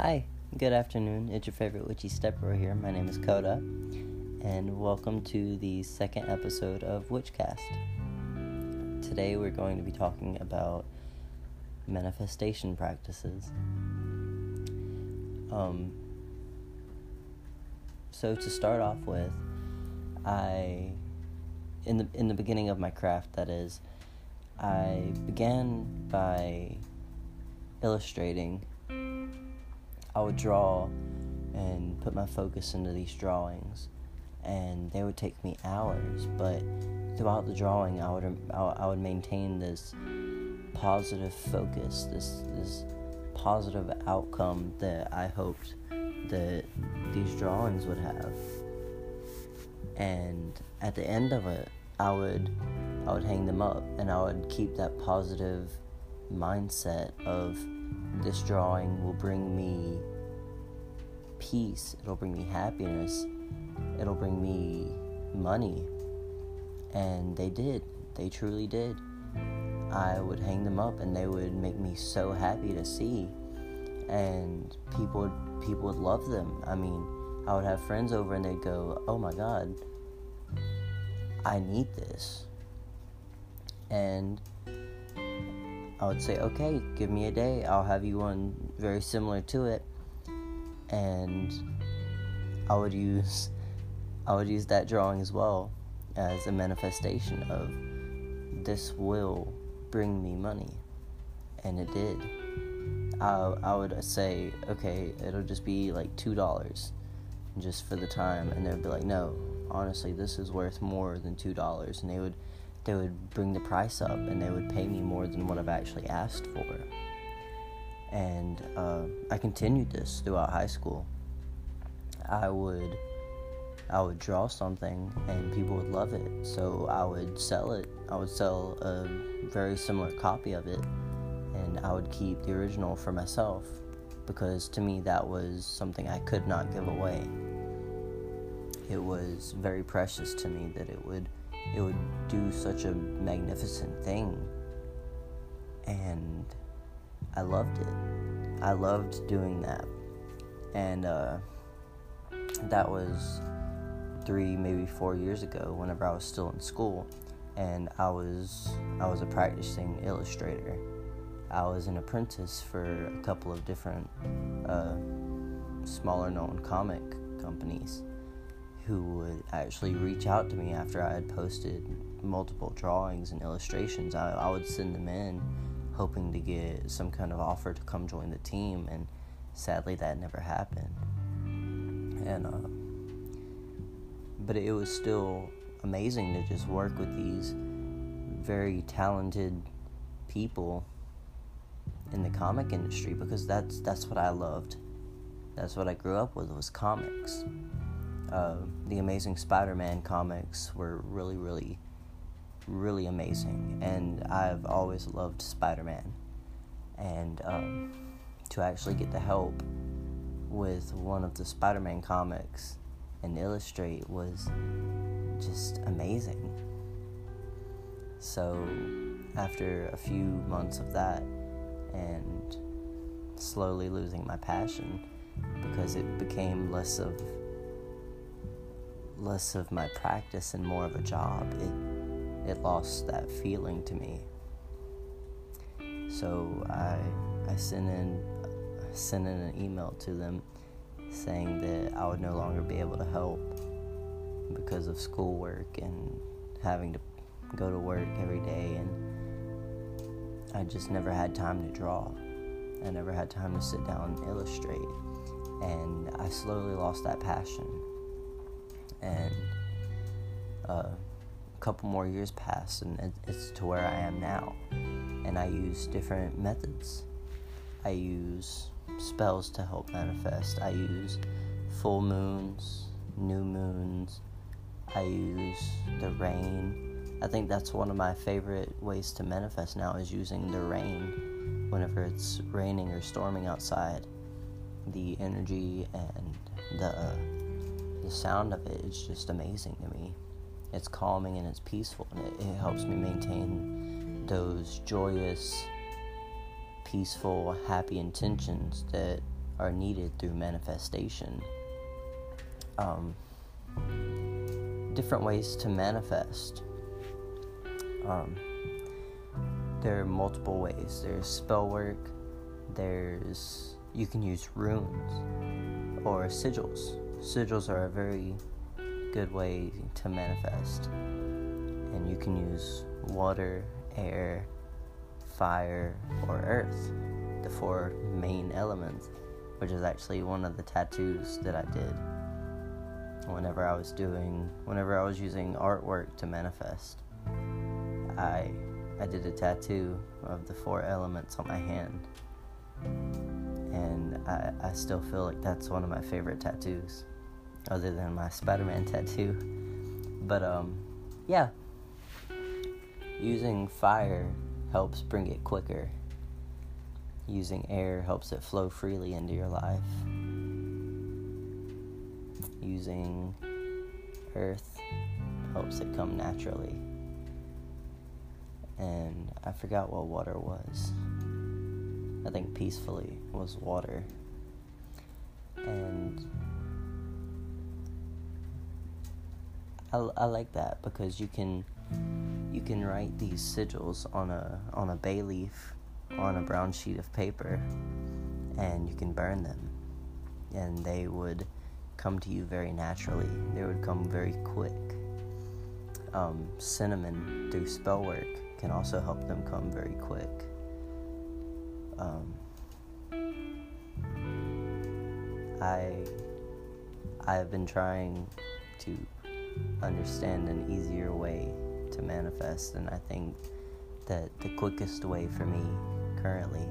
Hi, good afternoon. It's your favorite witchy stepper here. My name is Coda, and welcome to the second episode of Witchcast. Today we're going to be talking about manifestation practices. Um, so to start off with, I in the in the beginning of my craft, that is, I began by illustrating I would draw and put my focus into these drawings, and they would take me hours. But throughout the drawing, I would I would maintain this positive focus, this this positive outcome that I hoped that these drawings would have. And at the end of it, I would I would hang them up, and I would keep that positive mindset of this drawing will bring me peace, it'll bring me happiness, it'll bring me money. And they did, they truly did. I would hang them up and they would make me so happy to see. And people would, people would love them. I mean, I would have friends over and they'd go, "Oh my god, I need this." And I would say, okay, give me a day. I'll have you one very similar to it. And I would use I would use that drawing as well as a manifestation of this will bring me money. And it did. I, I would say, okay, it'll just be like $2 just for the time. And they'd be like, no, honestly, this is worth more than $2. And they would they would bring the price up and they would pay me more than what I've actually asked for. And uh, I continued this throughout high school. I would I would draw something and people would love it, so I would sell it. I would sell a very similar copy of it, and I would keep the original for myself because to me that was something I could not give away. It was very precious to me that it would it would do such a magnificent thing. And I loved it. I loved doing that. And uh, that was three, maybe four years ago, whenever I was still in school. And I was I was a practicing illustrator. I was an apprentice for a couple of different uh, smaller known comic companies who would actually reach out to me after I had posted multiple drawings and illustrations. I, I would send them in hoping to get some kind of offer to come join the team, and sadly, that never happened. And, uh, but it was still amazing to just work with these very talented people in the comic industry because that's that's what I loved. That's what I grew up with was comics uh, the Amazing Spider Man comics were really, really, really amazing. And I've always loved Spider Man. And um, to actually get the help with one of the Spider Man comics and illustrate was just amazing. So, after a few months of that and slowly losing my passion because it became less of less of my practice and more of a job, it it lost that feeling to me. So I I sent in sent in an email to them saying that I would no longer be able to help because of schoolwork and having to go to work every day and I just never had time to draw. I never had time to sit down and illustrate. And I slowly lost that passion and uh, a couple more years passed, and it's to where I am now. And I use different methods. I use spells to help manifest. I use full moons, new moons. I use the rain. I think that's one of my favorite ways to manifest now is using the rain whenever it's raining or storming outside. The energy and the uh, the sound of it is just amazing to me. It's calming and it's peaceful, and it, it helps me maintain those joyous, peaceful, happy intentions that are needed through manifestation. Um, different ways to manifest. Um, there are multiple ways. There's spell work. There's you can use runes or sigils. Sigils are a very good way to manifest, and you can use water, air, fire, or earth, the four main elements, which is actually one of the tattoos that I did whenever I was doing, whenever I was using artwork to manifest. I I did a tattoo of the four elements on my hand. And I, I still feel like that's one of my favorite tattoos, other than my Spider Man tattoo. But, um, yeah. Using fire helps bring it quicker. Using air helps it flow freely into your life. Using earth helps it come naturally. And I forgot what water was. I think peacefully was water. And I, I like that because you can you can write these sigils on a on a bay leaf on a brown sheet of paper and you can burn them. And they would come to you very naturally. They would come very quick. Um, cinnamon through spell work can also help them come very quick. Um, I I have been trying to understand an easier way to manifest, and I think that the quickest way for me currently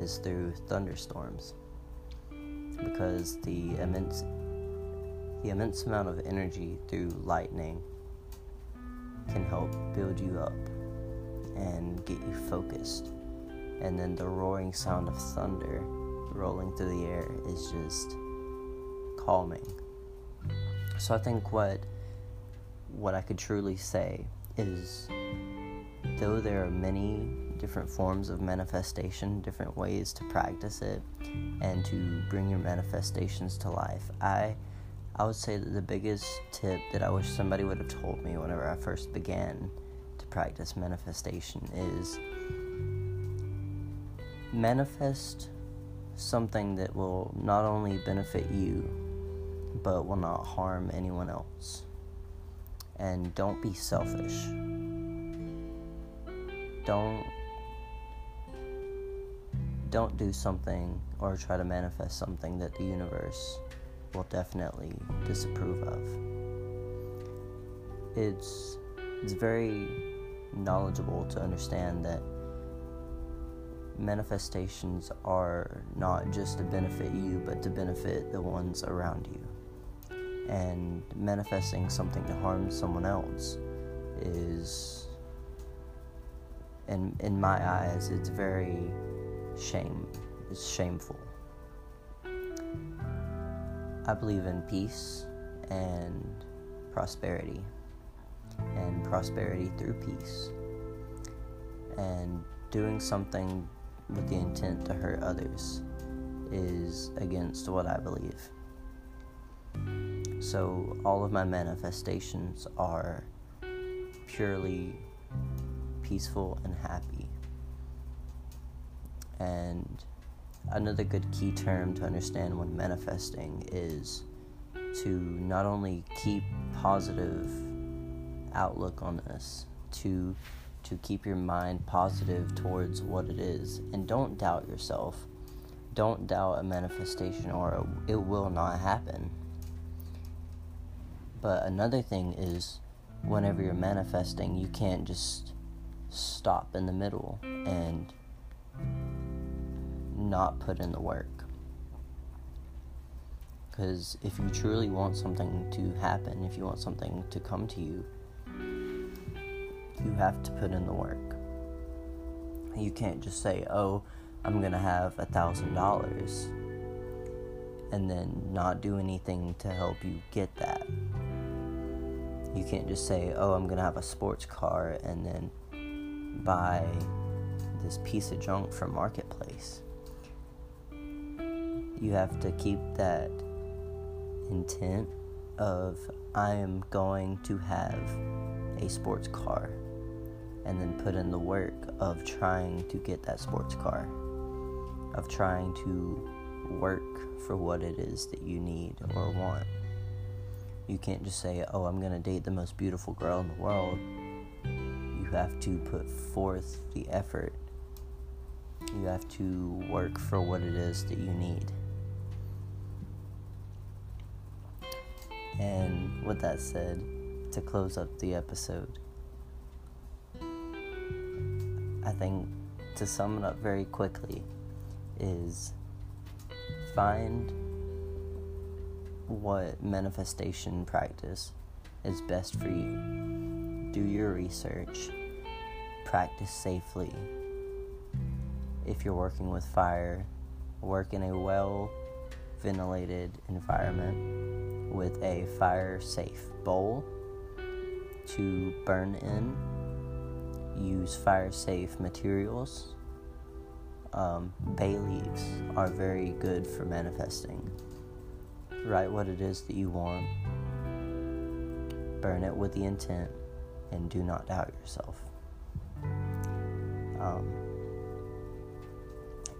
is through thunderstorms. Because the immense the immense amount of energy through lightning can help build you up and get you focused. And then the roaring sound of thunder rolling through the air is just calming. So i think what what i could truly say is though there are many different forms of manifestation different ways to practice it and to bring your manifestations to life i i would say that the biggest tip that i wish somebody would have told me whenever i first began to practice manifestation is manifest something that will not only benefit you, but will not harm anyone else. And don't be selfish. Don't don't do something or try to manifest something that the universe will definitely disapprove of. It's it's very knowledgeable to understand that manifestations are not just to benefit you, but to benefit the ones around you. And manifesting something to harm someone else is, in, in my eyes, it's very shame, it's shameful. I believe in peace and prosperity, and prosperity through peace. And doing something with the intent to hurt others is against what I believe. So, all of my manifestations are purely peaceful and happy. And another good key term to understand when manifesting is to not only keep positive outlook on this, to to keep your mind positive towards what it is and don't doubt yourself. Don't doubt a manifestation or it will not happen. But another thing is whenever you're manifesting, you can't just stop in the middle and not put in the work. Because if you truly want something to happen, if you want something to come to you, you have to put in the work. You can't just say, oh, I'm going to have a thousand dollars and then not do anything to help you get that. You can't just say, oh, I'm going to have a sports car and then buy this piece of junk from Marketplace. you have to keep that intent of I am going to have a sports car and then put in the work of trying to get that sports car, of trying to work for what it is that you need or want. You can't just say, Oh, I'm going to date the most beautiful girl in the world. You have to put forth the effort. You have to work for what it is that you need. And with that said, to close up the episode, I think to sum it up very quickly is find what manifestation practice is best for you. Do your research, practice safely. If you're working with fire, work in a well ventilated environment with a fire safe bowl to burn in. Use fire safe materials. Um, bay leaves are very good for manifesting. Write what it is that you want, burn it with the intent, and do not doubt yourself. Um,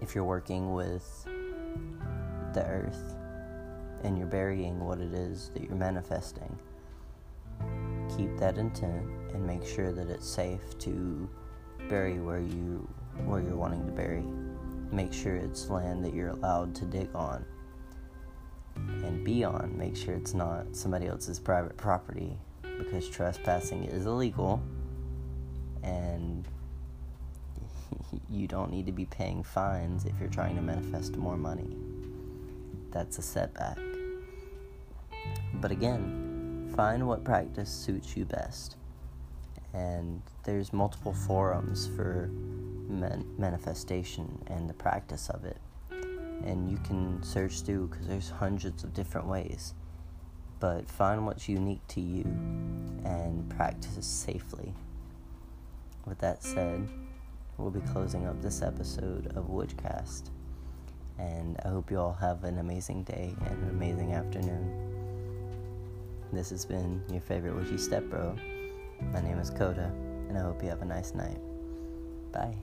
if you're working with the earth and you're burying what it is that you're manifesting, keep that intent and make sure that it's safe to bury where you where you're wanting to bury. Make sure it's land that you're allowed to dig on and be on. Make sure it's not somebody else's private property because trespassing is illegal and you don't need to be paying fines if you're trying to manifest more money. That's a setback. But again, find what practice suits you best. And there's multiple forums for man- manifestation and the practice of it. And you can search through because there's hundreds of different ways. But find what's unique to you and practice safely. With that said, we'll be closing up this episode of Witchcast. And I hope you all have an amazing day and an amazing afternoon. This has been your favorite witchy stepbro. My name is Coda, and I hope you have a nice night. Bye.